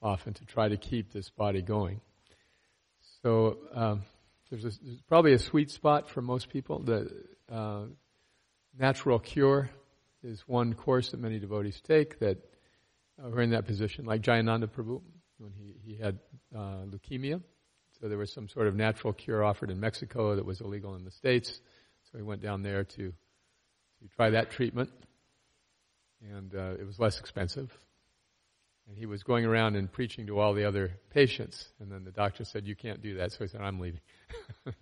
often to try to keep this body going. So um, there's, a, there's, probably a sweet spot for most people. The uh, natural cure is one course that many devotees take that uh, are in that position, like Jayananda Prabhu when he, he had uh, leukemia. So there was some sort of natural cure offered in Mexico that was illegal in the States. So he went down there to, to try that treatment. And uh, it was less expensive. And he was going around and preaching to all the other patients. And then the doctor said, You can't do that. So he said, I'm leaving. (laughs)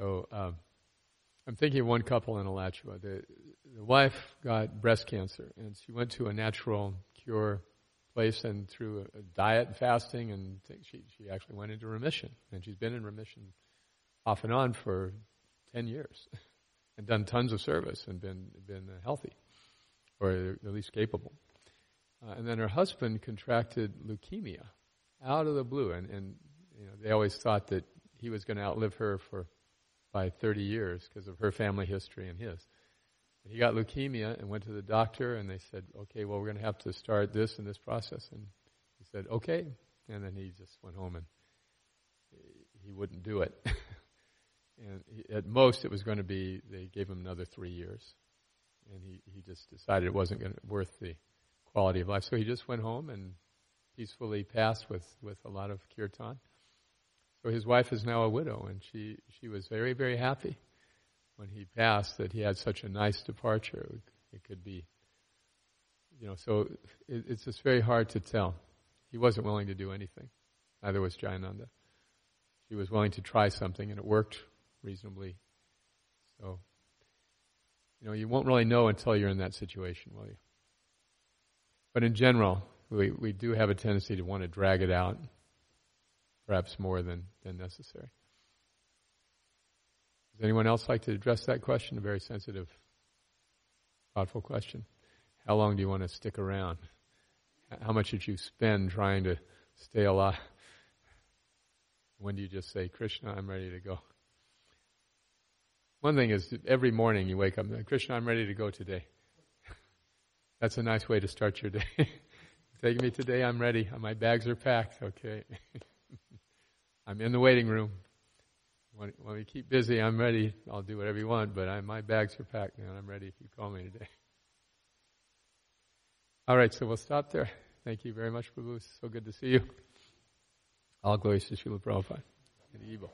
so um, I'm thinking of one couple in Alachua. The, the wife got breast cancer, and she went to a natural cure place and through a, a diet and fasting, and she, she actually went into remission. And she's been in remission off and on for 10 years (laughs) and done tons of service and been, been healthy or at least capable. Uh, and then her husband contracted leukemia out of the blue, and, and you know, they always thought that he was going to outlive her for by 30 years because of her family history and his. But he got leukemia and went to the doctor, and they said, "Okay, well, we're going to have to start this and this process." And he said, "Okay," and then he just went home and he wouldn't do it. (laughs) and he, at most, it was going to be they gave him another three years and he, he just decided it wasn't going worth the quality of life. So he just went home and peacefully passed with, with a lot of kirtan. So his wife is now a widow, and she, she was very, very happy when he passed that he had such a nice departure. It could be, you know, so it, it's just very hard to tell. He wasn't willing to do anything. Neither was Jayananda. She was willing to try something, and it worked reasonably. So you know, you won't really know until you're in that situation, will you? But in general, we, we do have a tendency to want to drag it out, perhaps more than, than necessary. Does anyone else like to address that question? A very sensitive, thoughtful question. How long do you want to stick around? How much did you spend trying to stay alive? When do you just say, Krishna, I'm ready to go? One thing is, every morning you wake up, and say, Krishna, I'm ready to go today. (laughs) That's a nice way to start your day. (laughs) Take me today, I'm ready. Uh, my bags are packed, okay. (laughs) I'm in the waiting room. when, when we keep busy, I'm ready. I'll do whatever you want, but I, my bags are packed and I'm ready if you call me today. All right, so we'll stop there. Thank you very much, Prabhu. So good to see you. All glories to Srila Prabhupada. Good evil.